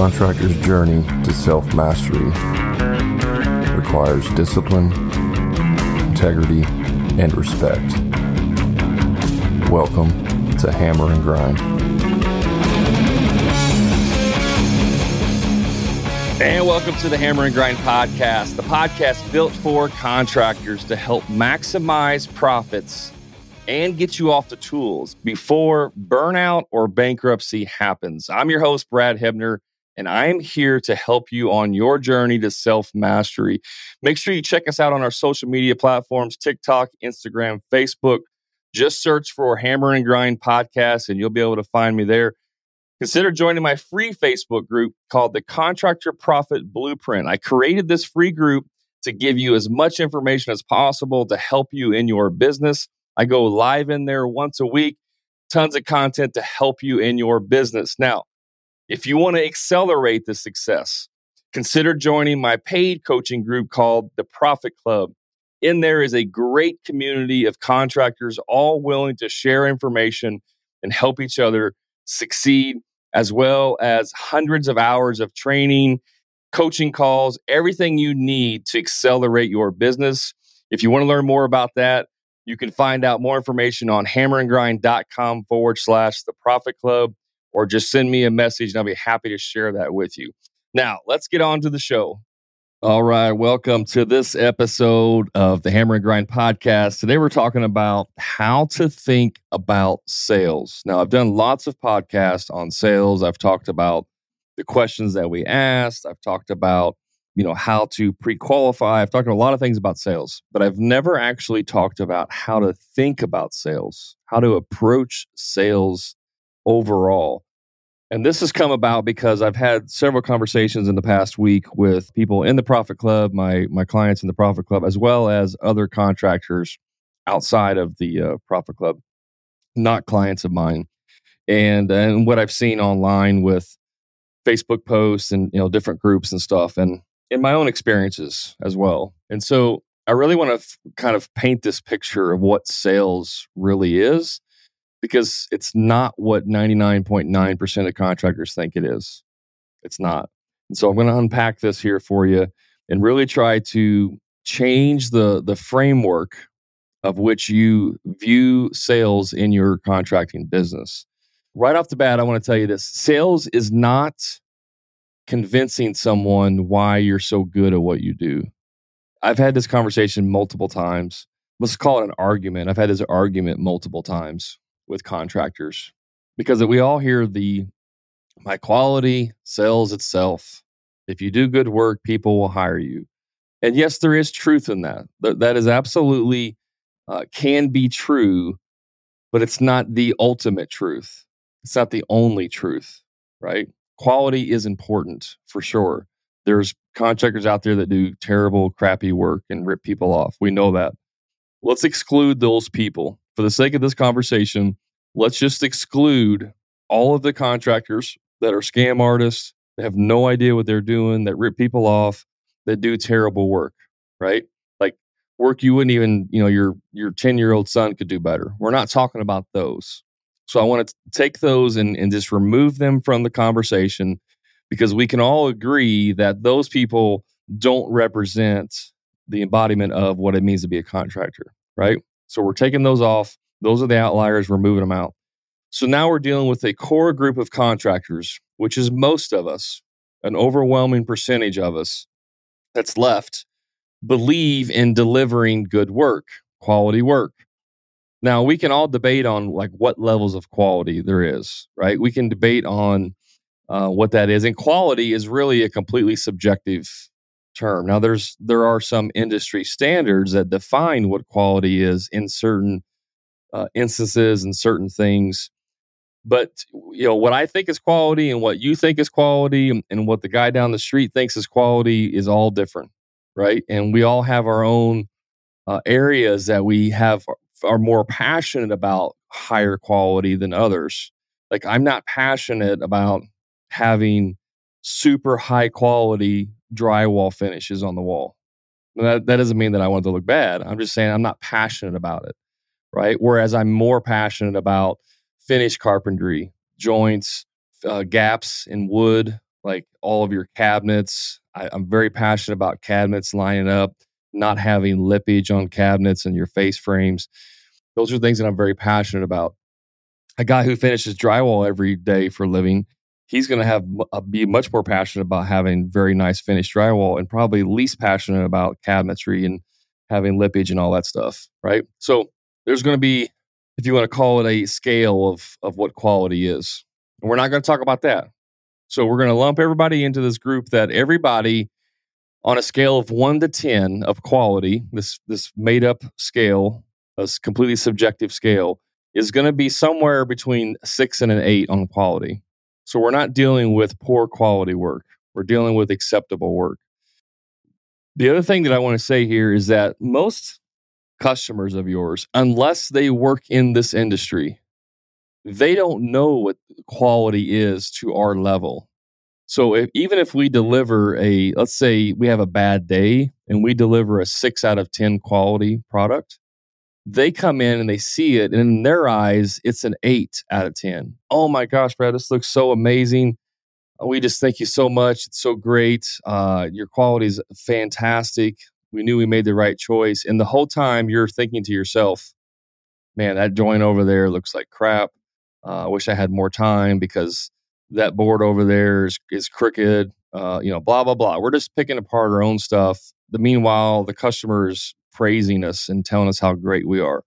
contractor's journey to self mastery requires discipline, integrity, and respect. Welcome to Hammer and Grind. And welcome to the Hammer and Grind podcast, the podcast built for contractors to help maximize profits and get you off the tools before burnout or bankruptcy happens. I'm your host, Brad Hebner, and I'm here to help you on your journey to self mastery. Make sure you check us out on our social media platforms TikTok, Instagram, Facebook. Just search for Hammer and Grind Podcast, and you'll be able to find me there. Consider joining my free Facebook group called the Contractor Profit Blueprint. I created this free group to give you as much information as possible to help you in your business. I go live in there once a week, tons of content to help you in your business. Now, if you want to accelerate the success, consider joining my paid coaching group called the Profit Club. In there is a great community of contractors all willing to share information and help each other succeed, as well as hundreds of hours of training, coaching calls, everything you need to accelerate your business. If you want to learn more about that, you can find out more information on hammerandgrind.com forward slash the profit club, or just send me a message and I'll be happy to share that with you. Now, let's get on to the show. All right, welcome to this episode of the Hammer and Grind podcast. Today we're talking about how to think about sales. Now, I've done lots of podcasts on sales. I've talked about the questions that we asked. I've talked about you know how to pre-qualify i've talked a lot of things about sales but i've never actually talked about how to think about sales how to approach sales overall and this has come about because i've had several conversations in the past week with people in the profit club my my clients in the profit club as well as other contractors outside of the uh, profit club not clients of mine and and what i've seen online with facebook posts and you know different groups and stuff and in my own experiences as well. And so I really want to f- kind of paint this picture of what sales really is because it's not what 99.9% of contractors think it is. It's not. And so I'm going to unpack this here for you and really try to change the the framework of which you view sales in your contracting business. Right off the bat, I want to tell you this. Sales is not convincing someone why you're so good at what you do. I've had this conversation multiple times. Let's call it an argument. I've had this argument multiple times with contractors because we all hear the my quality sells itself. If you do good work, people will hire you. And yes, there is truth in that. That, that is absolutely uh, can be true, but it's not the ultimate truth. It's not the only truth, right? quality is important for sure. There's contractors out there that do terrible, crappy work and rip people off. We know that. Let's exclude those people. For the sake of this conversation, let's just exclude all of the contractors that are scam artists, that have no idea what they're doing, that rip people off, that do terrible work, right? Like work you wouldn't even, you know, your your 10-year-old son could do better. We're not talking about those. So I want to take those and, and just remove them from the conversation because we can all agree that those people don't represent the embodiment of what it means to be a contractor, right? So we're taking those off. Those are the outliers. We're moving them out. So now we're dealing with a core group of contractors, which is most of us, an overwhelming percentage of us that's left, believe in delivering good work, quality work. Now we can all debate on like what levels of quality there is, right? We can debate on uh, what that is, and quality is really a completely subjective term. Now there's there are some industry standards that define what quality is in certain uh, instances and certain things. But you know what I think is quality and what you think is quality and, what the guy down the street thinks is quality is all different, right? And we all have our own uh, areas that we have are more passionate about higher quality than others. Like I'm not passionate about having super high quality drywall finishes on the wall. That, that doesn't mean that I want it to look bad. I'm just saying I'm not passionate about it. Right. Whereas I'm more passionate about finished carpentry, joints, uh, gaps in wood, like all of your cabinets. I, I'm very passionate about cabinets lining up, not having lippage on cabinets and your face frames. Those are things that I'm very passionate about. A guy who finishes drywall every day for a living, he's going to have uh, be much more passionate about having very nice finished drywall and probably least passionate about cabinetry and having lippage and all that stuff, right? So there's going to be if you want to call it a scale of of what quality is. And we're not going to talk about that. So we're going to lump everybody into this group that everybody on a scale of 1 to 10 of quality, this this made up scale, a completely subjective scale is going to be somewhere between 6 and an 8 on quality. So we're not dealing with poor quality work. We're dealing with acceptable work. The other thing that I want to say here is that most customers of yours, unless they work in this industry, they don't know what quality is to our level. So if, even if we deliver a, let's say we have a bad day and we deliver a six out of 10 quality product, they come in and they see it, and in their eyes, it's an eight out of 10. Oh my gosh, Brad, this looks so amazing. We just thank you so much. It's so great. Uh, your quality is fantastic. We knew we made the right choice. And the whole time you're thinking to yourself, man, that joint over there looks like crap. Uh, I wish I had more time because that board over there is, is crooked. Uh, you know, blah, blah, blah. We're just picking apart our own stuff. The meanwhile, the customer is praising us and telling us how great we are.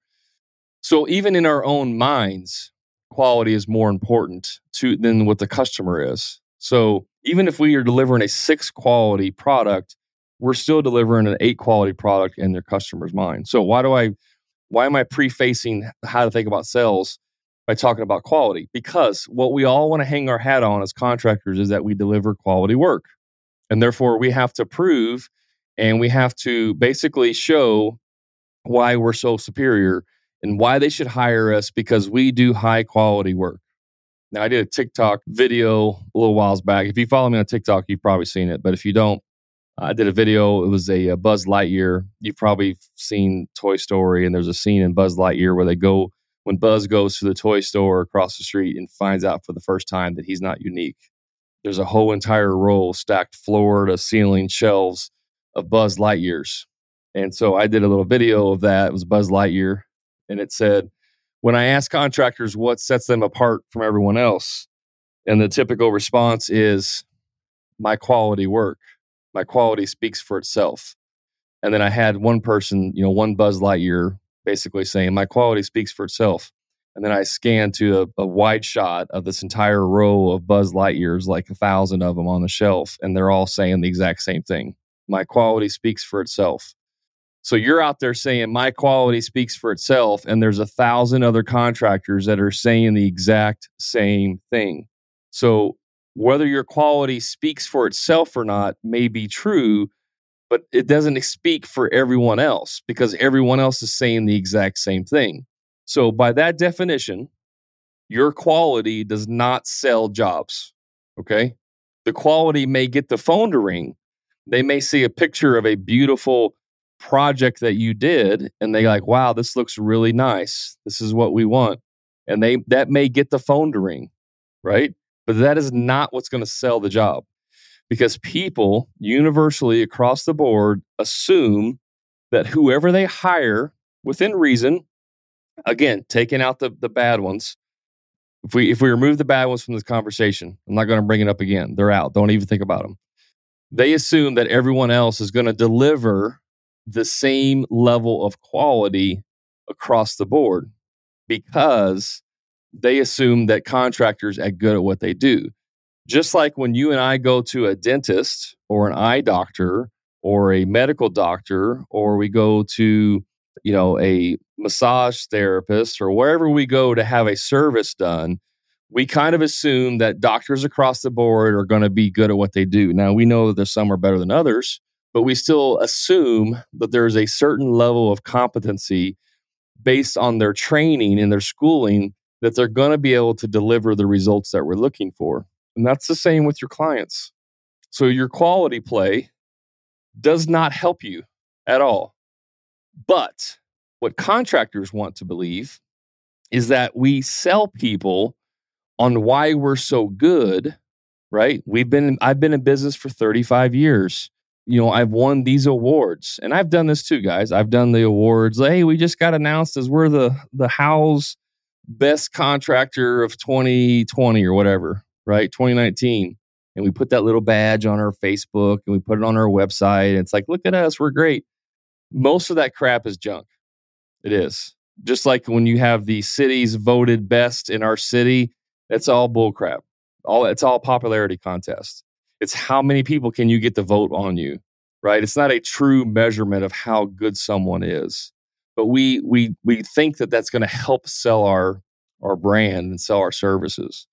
So even in our own minds, quality is more important to than what the customer is. So even if we are delivering a six quality product, we're still delivering an eight quality product in their customer's mind. So why do I why am I prefacing how to think about sales by talking about quality? Because what we all want to hang our hat on as contractors is that we deliver quality work. And therefore we have to prove and we have to basically show why we're so superior and why they should hire us because we do high quality work. Now, I did a TikTok video a little whiles back. If you follow me on TikTok, you've probably seen it. But if you don't, I did a video. It was a, a, Buzz Lightyear. You've probably seen Toy Story, and there's a scene in Buzz Lightyear where they go when Buzz goes to the toy store across the street and finds out for the first time that he's not unique. There's a whole entire row stacked floor to ceiling shelves of Buzz Lightyears. And so I did a little video of that. It was Buzz Lightyear. And it said, when I ask contractors what sets them apart from everyone else, and the typical response is my quality work my quality speaks for itself. And then I had one person, you know, one Buzz Lightyear basically saying, my quality speaks for itself. And then I scanned to a, a, wide shot of this entire row of Buzz Lightyears, like a thousand of them on the shelf, and they're all saying the exact same thing. My quality speaks for itself. So you're out there saying my quality speaks for itself, and there's a thousand other contractors that are saying the exact same thing. So whether your quality speaks for itself or not may be true, but it doesn't speak for everyone else because everyone else is saying the exact same thing. So, by that definition, your quality does not sell jobs. Okay. The quality may get the phone to ring. They may see a picture of a beautiful project that you did and they like, wow, this looks really nice. This is what we want. And they that may get the phone to ring, right? But that is not what's going to sell the job because people universally across the board assume that whoever they hire within reason, again, taking out the, the bad ones, if we if we remove the bad ones from this conversation, I'm not going to bring it up again. They're out. Don't even think about them. They assume that everyone else is going to deliver the same level of quality across the board because they assume that contractors are good at what they do. Just like when you and I go to a dentist or an eye doctor or a medical doctor, or we go to, you know, a massage therapist or wherever we go to have a service done, we kind of assume that doctors across the board are going to be good at what they do. Now, we know that some are better than others, but we still assume that there's a certain level of competency based on their training and their schooling that they're going to be able to deliver the results that we're looking for. And that's the same with your clients. So your quality play does not help you at all. But what contractors want to believe is that we sell people on why we're so good right? We've been I've been in business for 35 years. You know, I've won these awards. And I've done this too, guys. I've done the awards. Hey, we just got announced as we're the the Houzz best contractor of 2020 or whatever, right? 2019. And we put that little badge on our Facebook and we put it on our website. It's like, look at us, we're great. Most of that crap is junk. It is. Just like when you have the cities voted best in our city, that's all bullcrap. All it's all popularity contest. It's how many people can you get to vote on you, right? It's not a true measurement of how good someone is. But we we we think that that's going to help sell our our brand and sell our services.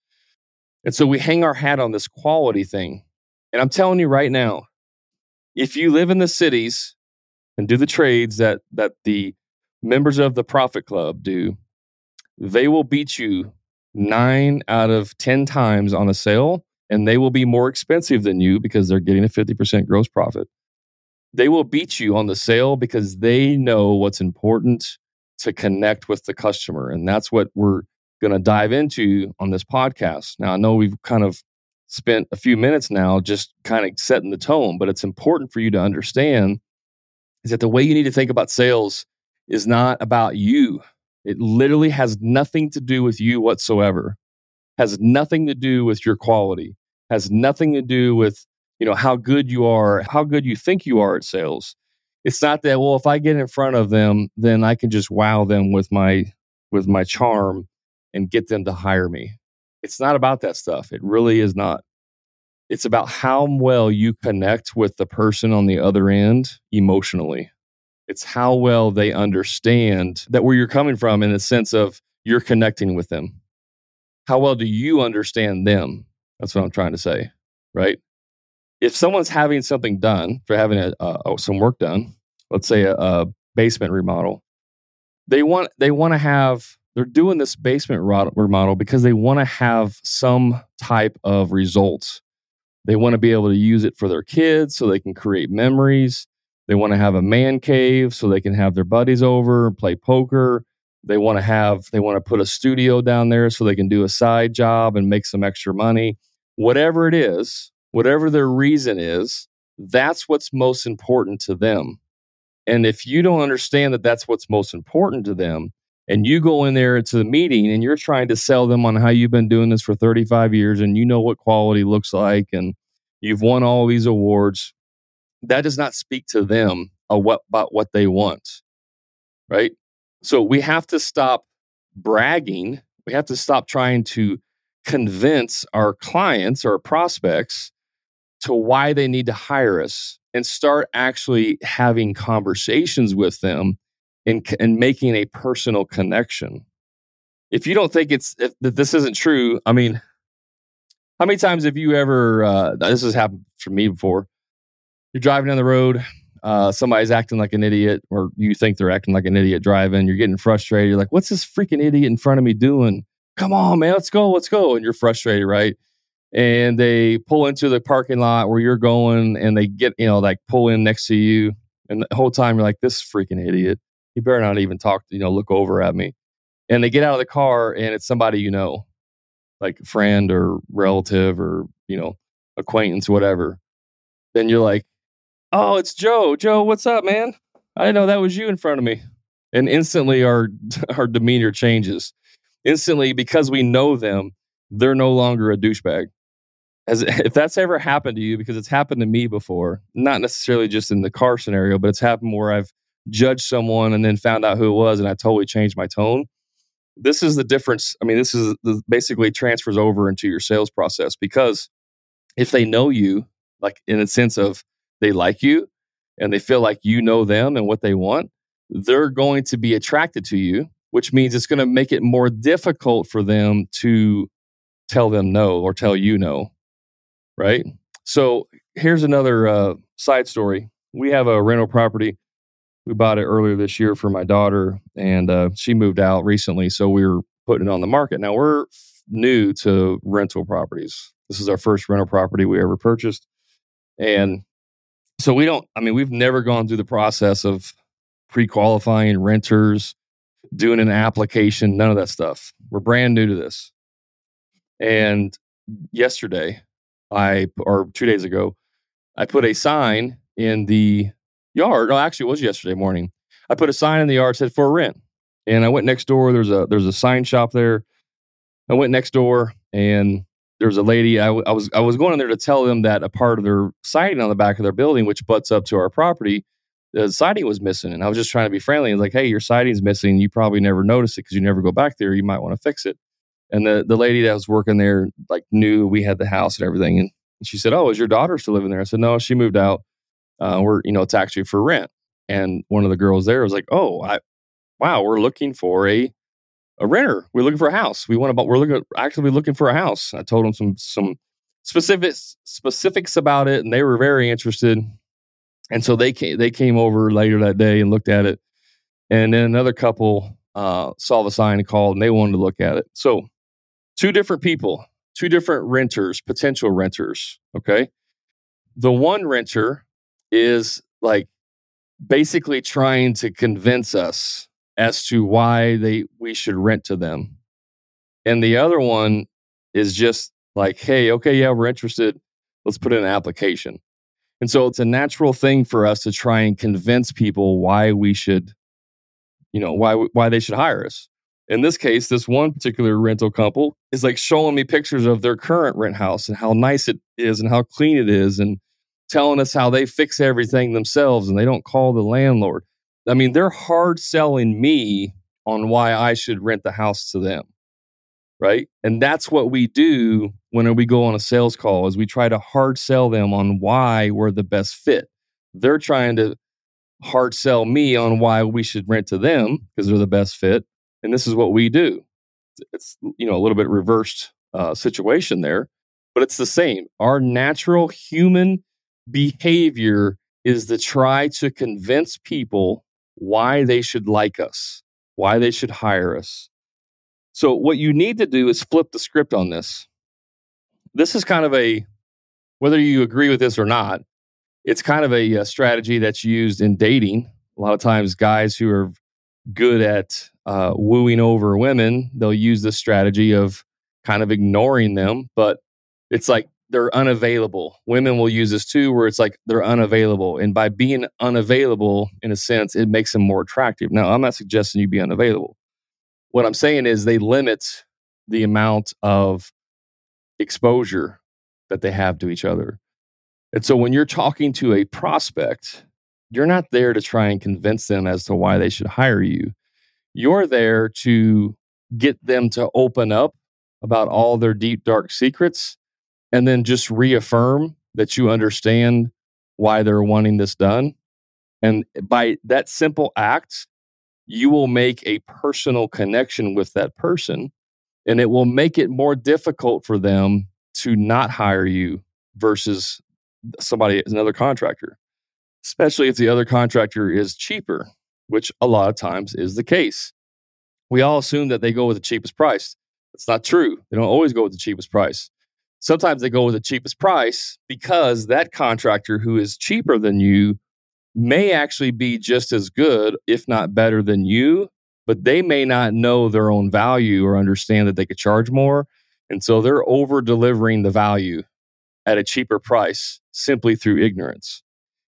And so we hang our hat on this quality thing. And I'm telling you right now, if you live in the cities and do the trades that that the members of the Profit Club do, they will beat you nine out of 10 times on a sale, and they will be more expensive than you because they're getting a 50% gross profit. They will beat you on the sale because they know what's important to connect with the customer. And that's what we're going to dive into on this podcast. Now, I know we've kind of spent a few minutes now just kind of setting the tone, but it's important for you to understand is that the way you need to think about sales is not about you. It literally has nothing to do with you whatsoever. Has nothing to do with your quality. Has nothing to do with, you know, how good you are, how good you think you are at sales. It's not that well if I get in front of them, then I can just wow them with my with my charm and get them to hire me. It's not about that stuff. It really is not. It's about how well you connect with the person on the other end emotionally. It's how well they understand that where you're coming from in the sense of you're connecting with them. How well do you understand them? That's what I'm trying to say, right? If someone's having something done for having a, uh, some work done, let's say a, a basement remodel, they want they want to have they're doing this basement remodel because they want to have some type of results. They want to be able to use it for their kids so they can create memories. They want to have a man cave so they can have their buddies over, play poker. They want to have they want to put a studio down there so they can do a side job and make some extra money. Whatever it is, whatever their reason is, that's what's most important to them. And if you don't understand that that's what's most important to them, and you go in there to the meeting and you're trying to sell them on how you've been doing this for 35 years and you know what quality looks like and you've won all these awards, that does not speak to them about what they want. Right. So we have to stop bragging. We have to stop trying to convince our clients or prospects to why they need to hire us and start actually having conversations with them and, and making a personal connection. If you don't think it's if, that this isn't true, I mean, how many times have you ever? Uh, this has happened for me before you're driving down the road, uh, somebody's acting like an idiot, or you think they're acting like an idiot driving. You're getting frustrated. You're like, "What's this freaking idiot in front of me doing? Come on, man, let's go, let's go!" And you're frustrated, right? And they pull into the parking lot where you're going, and they get, you know, like pull in next to you, and the whole time you're like, "This freaking idiot! He better not even talk, you know, look over at me." And they get out of the car, and it's somebody you know, like a friend or relative or you know, acquaintance, whatever. Then you're like, oh, it's Joe. Joe, what's up, man? I didn't know that was you in front of me. And instantly our our demeanor changes. Instantly, because we know them, they're no longer a douchebag. As if that's ever happened to you, because it's happened to me before, not necessarily just in the car scenario, but it's happened where I've judged someone and then found out who it was and I totally changed my tone. This is the difference. I mean, this is the, basically transfers over into your sales process because if they know you, like in a sense of they like you and they feel like you know them and what they want, they're going to be attracted to you, which means it's going to make it more difficult for them to tell them no or tell you no. Right. So here's another uh, side story. We have a rental property. We bought it earlier this year for my daughter, and uh, she moved out recently. So we were putting it on the market. Now we're new to rental properties. This is our first rental property we ever purchased. And so we don't, I mean, we've never gone through the process of pre qualifying renters, doing an application, none of that stuff. We're brand new to this. And yesterday, I or two days ago, I put a sign in the yard. No, actually, it was yesterday morning. I put a sign in the yard said for rent, and I went next door. There's a there's a sign shop there. I went next door, and there's a lady. I, I was I was going in there to tell them that a part of their siding on the back of their building, which butts up to our property, the siding was missing. And I was just trying to be friendly and like, hey, your siding's missing. You probably never noticed it because you never go back there. You might want to fix it. And the the lady that was working there like knew we had the house and everything. And she said, "Oh, is your daughter still living there?" I said, "No, she moved out. Uh, we're you know it's actually for rent." And one of the girls there was like, "Oh, I, wow, we're looking for a a renter. We're looking for a house. We want to. We're looking actually looking for a house." I told them some some specifics specifics about it, and they were very interested. And so they came they came over later that day and looked at it. And then another couple uh, saw the sign and called, and they wanted to look at it. So two different people, two different renters, potential renters. Okay. The one renter is like basically trying to convince us as to why they we should rent to them. And the other one is just like, hey, okay, yeah, we're interested. Let's put in an application. And so it's a natural thing for us to try and convince people why we should, you know, why why they should hire us. In this case, this one particular rental couple is like showing me pictures of their current rent house and how nice it is and how clean it is and telling us how they fix everything themselves and they don't call the landlord. I mean, they're hard selling me on why I should rent the house to them. Right? And that's what we do when we go on a sales call is we try to hard sell them on why we're the best fit. They're trying to hard sell me on why we should rent to them because they're the best fit and this is what we do it's you know a little bit reversed uh, situation there but it's the same our natural human behavior is to try to convince people why they should like us why they should hire us. So what you need to do is flip the script on this. This is kind of a whether you agree with this or not it's kind of a, a strategy that's used in dating. A lot of times guys who are good at uh, wooing over women, they'll use this strategy of kind of ignoring them, but it's like they're unavailable. Women will use this too, where it's like they're unavailable. And by being unavailable, in a sense, it makes them more attractive. Now, I'm not suggesting you be unavailable. What I'm saying is they limit the amount of exposure that they have to each other. And so when you're talking to a prospect, you're not there to try and convince them as to why they should hire you. You're there to get them to open up about all their deep, dark secrets and then just reaffirm that you understand why they're wanting this done. And by that simple act, you will make a personal connection with that person and it will make it more difficult for them to not hire you versus somebody another contractor especially if the other contractor is cheaper which a lot of times is the case. We all assume that they go with the cheapest price. It's not true. They don't always go with the cheapest price. Sometimes they go with the cheapest price because that contractor who is cheaper than you may actually be just as good, if not better than you, but they may not know their own value or understand that they could charge more. And so they're over delivering the value at a cheaper price simply through ignorance.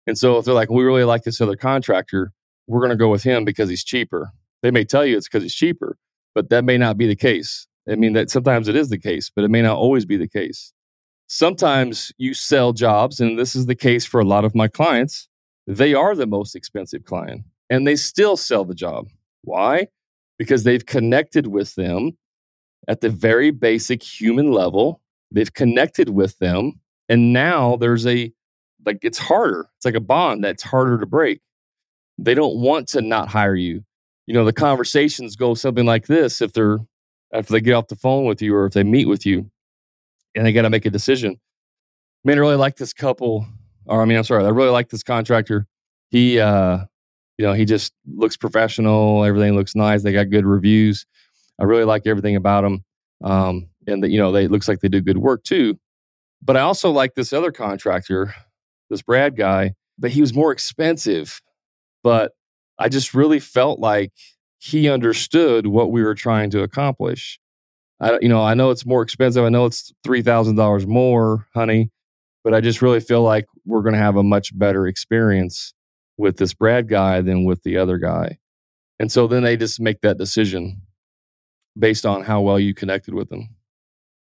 And so if they're like, we really like this other contractor, we're going to go with him because he's cheaper. They may tell you it's because he's cheaper, but that may not be the case. I mean, that sometimes it is the case, but it may not always be the case. Sometimes you sell jobs, and this is the case for a lot of my clients. They are the most expensive client and they still sell the job. Why? Because they've connected with them at the very basic human level. They've connected with them. And now there's a, like, it's harder. It's like a bond that's harder to break they don't want to not hire you. You know, the conversations go something like this if they're after they get off the phone with you or if they meet with you and they got to make a decision. Man, I really like this couple, or I mean, I'm sorry, I really like this contractor. He, uh, you know, he just looks professional. Everything looks nice. They got good reviews. I really like everything about them. Um, and that, you know, they looks like they do good work too. But I also like this other contractor, this Brad guy, but he was more expensive but I just really felt like he understood what we were trying to accomplish. I, you know, I know it's more expensive. I know it's three thousand dollars more, honey, but I just really feel like we're going to have a much better experience with this Brad guy than with the other guy. And so then they just make that decision based on how well you connected with them.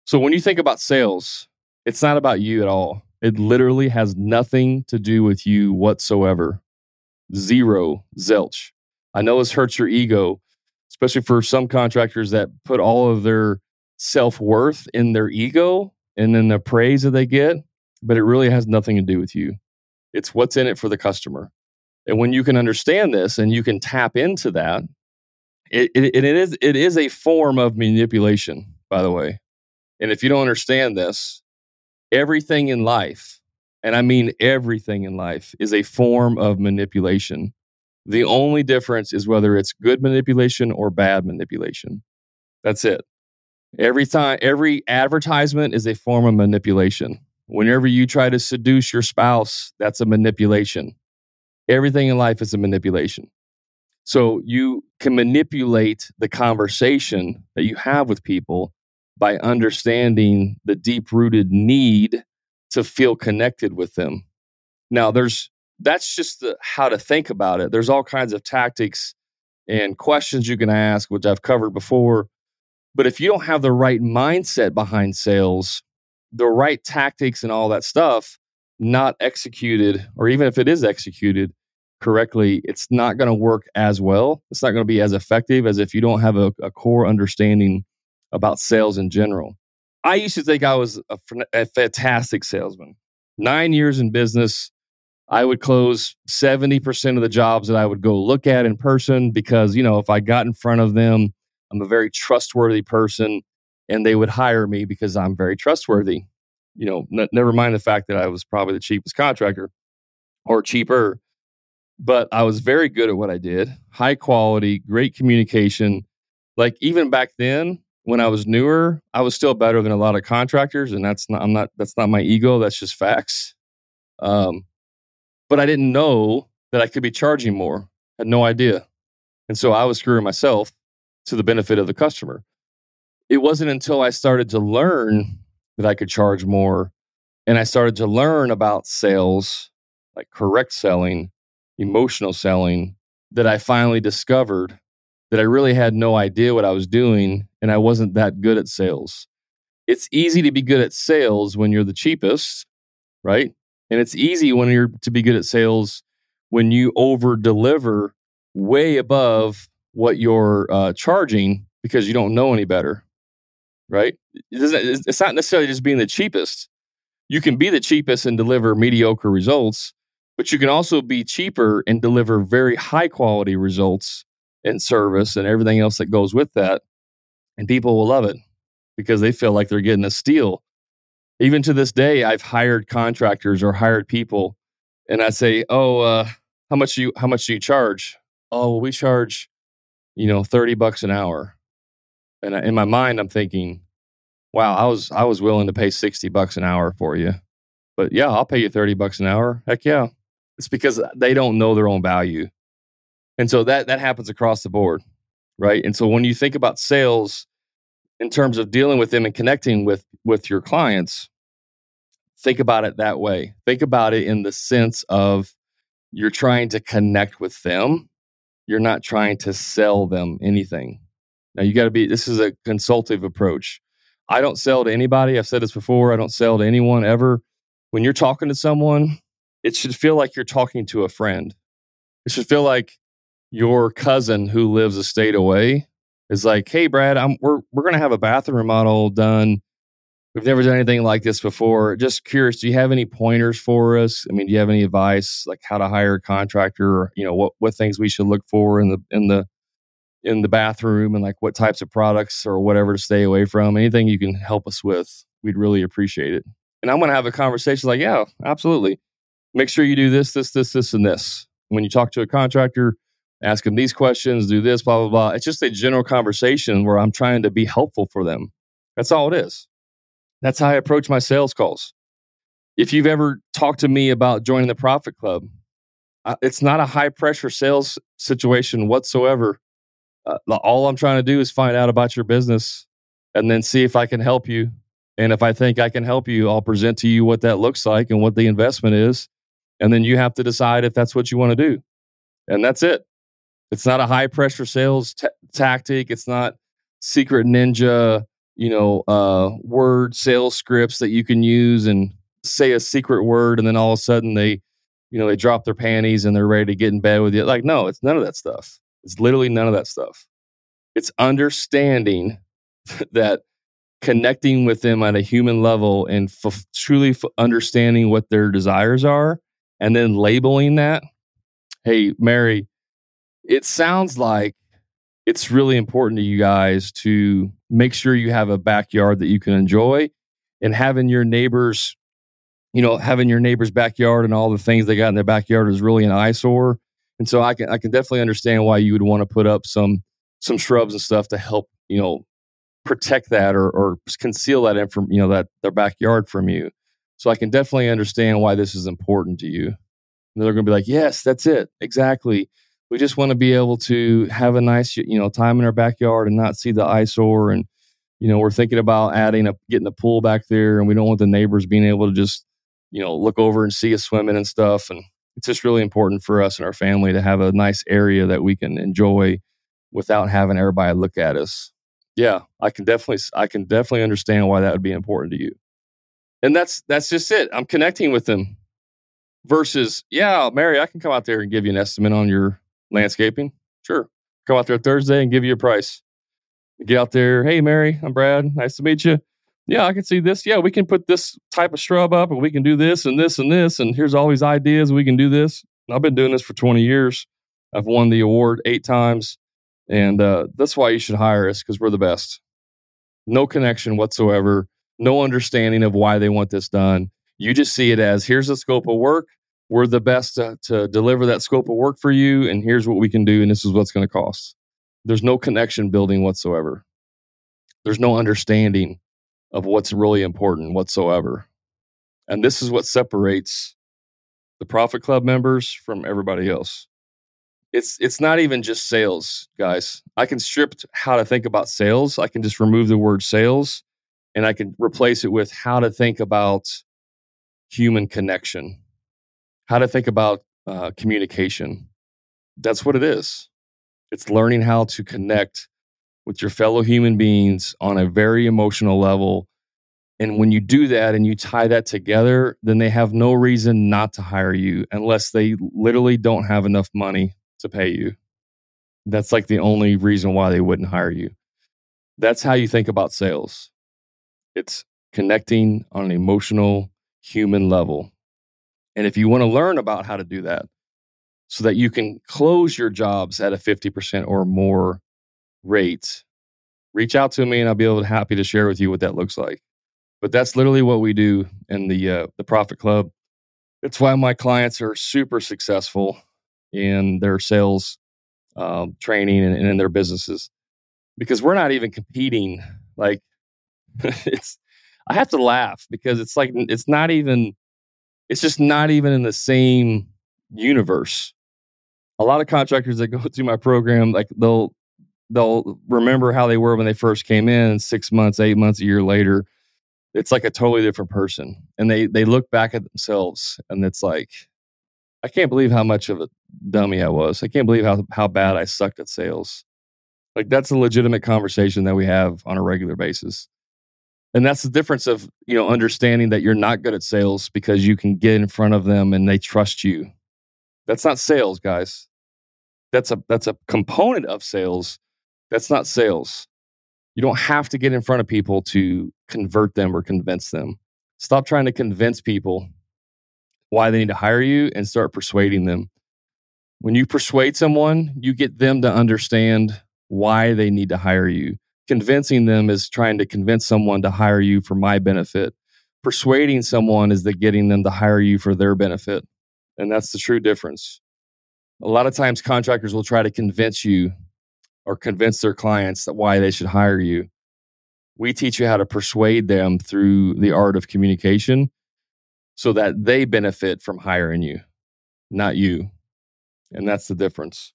So when you think about sales, it's not about you at all. It literally has nothing to do with you whatsoever. Zero, zilch. I know this hurts your ego, especially for some contractors that put all of their self worth in their ego and in the praise that they get, but it really has nothing to do with you. It's what's in it for the customer. And when you can understand this and you can tap into that, it, it, it is it is a form of manipulation, by the way. And if you don't understand this, everything in life, and I mean everything in life, is a form of manipulation. The only difference is whether it's good manipulation or bad manipulation. That's it. Every time, every advertisement is a form of manipulation. Whenever you try to seduce your spouse, that's a manipulation. Everything in life is a manipulation. So you can manipulate the conversation that you have with people by understanding the deep rooted need to feel connected with them. Now, there's that's just the, how to think about it. There's all kinds of tactics and questions you can ask, which I've covered before. But if you don't have the right mindset behind sales, the right tactics and all that stuff not executed, or even if it is executed correctly, it's not going to work as well. It's not going to be as effective as if you don't have a, a core understanding about sales in general. I used to think I was a, a fantastic salesman. Nine years in business, I would close 70% of the jobs that I would go look at in person because, you know, if I got in front of them, I'm a very trustworthy person and they would hire me because I'm very trustworthy. You know, n- never mind the fact that I was probably the cheapest contractor or cheaper, but I was very good at what I did, high quality, great communication. Like even back then, when I was newer, I was still better than a lot of contractors, and that's not I'm not that's not my ego. That's just facts. Um, but I didn't know that I could be charging more. Had no idea. And so I was screwing myself to the benefit of the customer. It wasn't until I started to learn that I could charge more and I started to learn about sales, like correct selling, emotional selling, that I finally discovered that I really had no idea what I was doing and I wasn't that good at sales. It's easy to be good at sales when you're the cheapest, right? And it's easy when you're to be good at sales when you over deliver way above what you're uh, charging because you don't know any better, right? It it's not necessarily just being the cheapest. You can be the cheapest and deliver mediocre results, but you can also be cheaper and deliver very high quality results and service and everything else that goes with that. And people will love it because they feel like they're getting a steal even to this day, I've hired contractors or hired people, and I say, "Oh, uh, how much do you how much do you charge?" Oh, well, we charge, you know, thirty bucks an hour. And in my mind, I'm thinking, "Wow, I was I was willing to pay sixty bucks an hour for you, but yeah, I'll pay you thirty bucks an hour. Heck yeah!" It's because they don't know their own value, and so that that happens across the board, right? And so when you think about sales in terms of dealing with them and connecting with with your clients think about it that way. Think about it in the sense of you're trying to connect with them. You're not trying to sell them anything. Now you got to be this is a consultative approach. I don't sell to anybody. I've said this before. I don't sell to anyone ever. When you're talking to someone it should feel like you're talking to a friend. It should feel like your cousin who lives a state away is like, "Hey, Brad, I'm we're we're gonna have a bathroom remodel done. We've never done anything like this before. Just curious, do you have any pointers for us? I mean, do you have any advice like how to hire a contractor? Or, you know, what what things we should look for in the in the in the bathroom and like what types of products or whatever to stay away from? Anything you can help us with, we'd really appreciate it. And I'm gonna have a conversation like, yeah, absolutely. Make sure you do this, this, this, this, and this. When you talk to a contractor, ask them these questions, do this, blah, blah, blah. It's just a general conversation where I'm trying to be helpful for them. That's all it is. That's how I approach my sales calls. If you've ever talked to me about joining the Profit Club, it's not a high pressure sales situation whatsoever. Uh, all I'm trying to do is find out about your business and then see if I can help you. And if I think I can help you, I'll present to you what that looks like and what the investment is. And then you have to decide if that's what you want to do. And that's it. It's not a high pressure sales t- tactic. It's not secret ninja, you know, uh, word sales scripts that you can use and say a secret word. And then all of a sudden they, you know, they drop their panties and they're ready to get in bed with you. Like, no, it's none of that stuff. It's literally none of that stuff. It's understanding that connecting with them at a human level and f- truly f- understanding what their desires are and then labeling that. Hey, Mary, it sounds like it's really important to you guys to make sure you have a backyard that you can enjoy and having your neighbors you know having your neighbor's backyard and all the things they got in their backyard is really an eyesore and so i can i can definitely understand why you would want to put up some some shrubs and stuff to help you know protect that or, or conceal that from you know that their backyard from you. So i can definitely understand why this is important to you. And they're going to be like yes that's it exactly we just want to be able to have a nice you know time in our backyard and not see the eyesore and you know we're thinking about adding a getting a pool back there and we don't want the neighbors being able to just you know look over and see us swimming and stuff. And it's just really important for us and our family to have a nice area that we can enjoy without having everybody look at us. Yeah i can definitely i can definitely understand why that would be important to you. And that's that's just it. I'm connecting with them versus yeah mary i can come out there and give you an estimate on your landscaping? Sure. Come out there thursday and give you a price. Get out there hey mary i'm brad. Nice to meet you. Yeah i can see this. Yeah we can put this type of shrub up and we can do this and this and this and here's all these ideas we can do this. I've been doing this for 20 years. I've won the award eight times. And uh, that's why you should hire us because we're the best. No connection whatsoever. No understanding of why they want this done. You just see it as here's the scope of work we're the best to, to deliver that scope of work for you and here's what we can do and this is what's going to cost. There's no connection building whatsoever. There's no understanding of what's really important whatsoever. And this is what separates the profit club members from everybody else. It's it's not even just sales guys. I can strip how to think about sales. I can just remove the word sales and i can replace it with how to think about human connection how to think about uh, communication. That's what it is. It's learning how to connect with your fellow human beings on a very emotional level. And when you do that and you tie that together, then they have no reason not to hire you unless they literally don't have enough money to pay you. That's like the only reason why they wouldn't hire you. That's how you think about sales. It's connecting on an emotional, human level. And if you want to learn about how to do that so that you can close your jobs at a 50% or more rate, reach out to me and I'll be able to happy to share with you what that looks like. But that's literally what we do in the uh, the Profit Club. It's why my clients are super successful in their sales um, training and, and in their businesses because we're not even competing. Like it's, I have to laugh because it's like it's not even it's just not even in the same universe. A lot of contractors that go through my program, like they'll they'll remember how they were when they first came in, six months, eight months, a year later. It's like a totally different person. And they they look back at themselves and it's like, I can't believe how much of a dummy I was. I can't believe how how bad I sucked at sales. Like that's a legitimate conversation that we have on a regular basis and that's the difference of you know understanding that you're not good at sales because you can get in front of them and they trust you. That's not sales guys. That's a that's a component of sales. That's not sales. You don't have to get in front of people to convert them or convince them. Stop trying to convince people why they need to hire you and start persuading them. When you persuade someone you get them to understand why they need to hire you convincing them is trying to convince someone to hire you for my benefit. Persuading someone is the getting them to hire you for their benefit. And that's the true difference. A lot of times contractors will try to convince you or convince their clients that why they should hire you. We teach you how to persuade them through the art of communication so that they benefit from hiring you, not you. And that's the difference.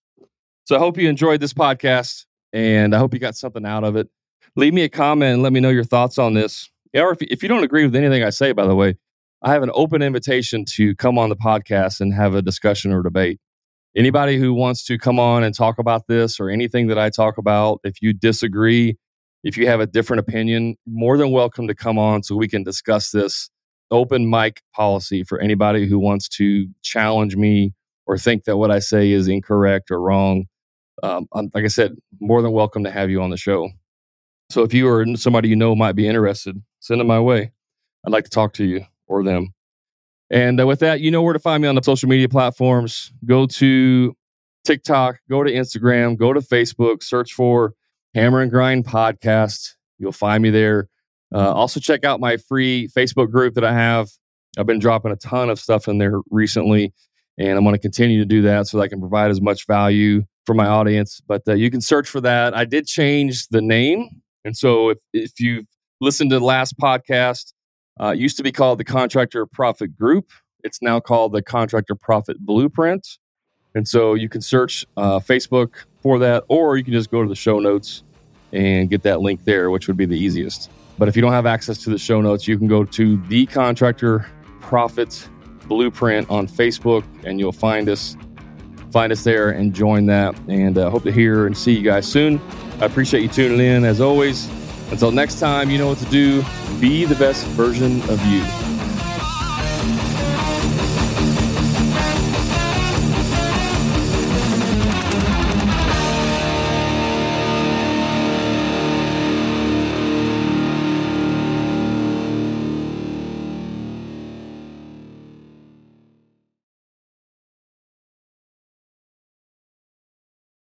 So I hope you enjoyed this podcast and I hope you got something out of it. leave me a comment and let me know your thoughts on this. Or if, if you don't agree with anything I say, by the way, I have an open invitation to come on the podcast and have a discussion or debate. Anybody who wants to come on and talk about this or anything that I talk about, if you disagree, if you have a different opinion, more than welcome to come on so we can discuss this open mic policy for anybody who wants to challenge me or think that what I say is incorrect or wrong. Um, like I said, more than welcome to have you on the show. So if you or somebody you know might be interested, send them my way. I'd like to talk to you or them. And uh, with that, you know where to find me on the social media platforms. Go to TikTok, go to Instagram, go to Facebook, search for Hammer and Grind Podcast. You'll find me there. Uh, also, check out my free Facebook group that I have. I've been dropping a ton of stuff in there recently, and I'm going to continue to do that so that I can provide as much value for my audience. But uh, you can search for that. I did change the name. And so if, if you've listened to the last podcast, uh, it used to be called the Contractor Profit Group. It's now called the Contractor Profit Blueprint. And so you can search uh, Facebook for that, or you can just go to the show notes and get that link there, which would be the easiest. But if you don't have access to the show notes, you can go to the Contractor Profit Blueprint on Facebook, and you'll find us. Find us there and join that. And uh, hope to hear and see you guys soon. I appreciate you tuning in as always. Until next time, you know what to do. Be the best version of you.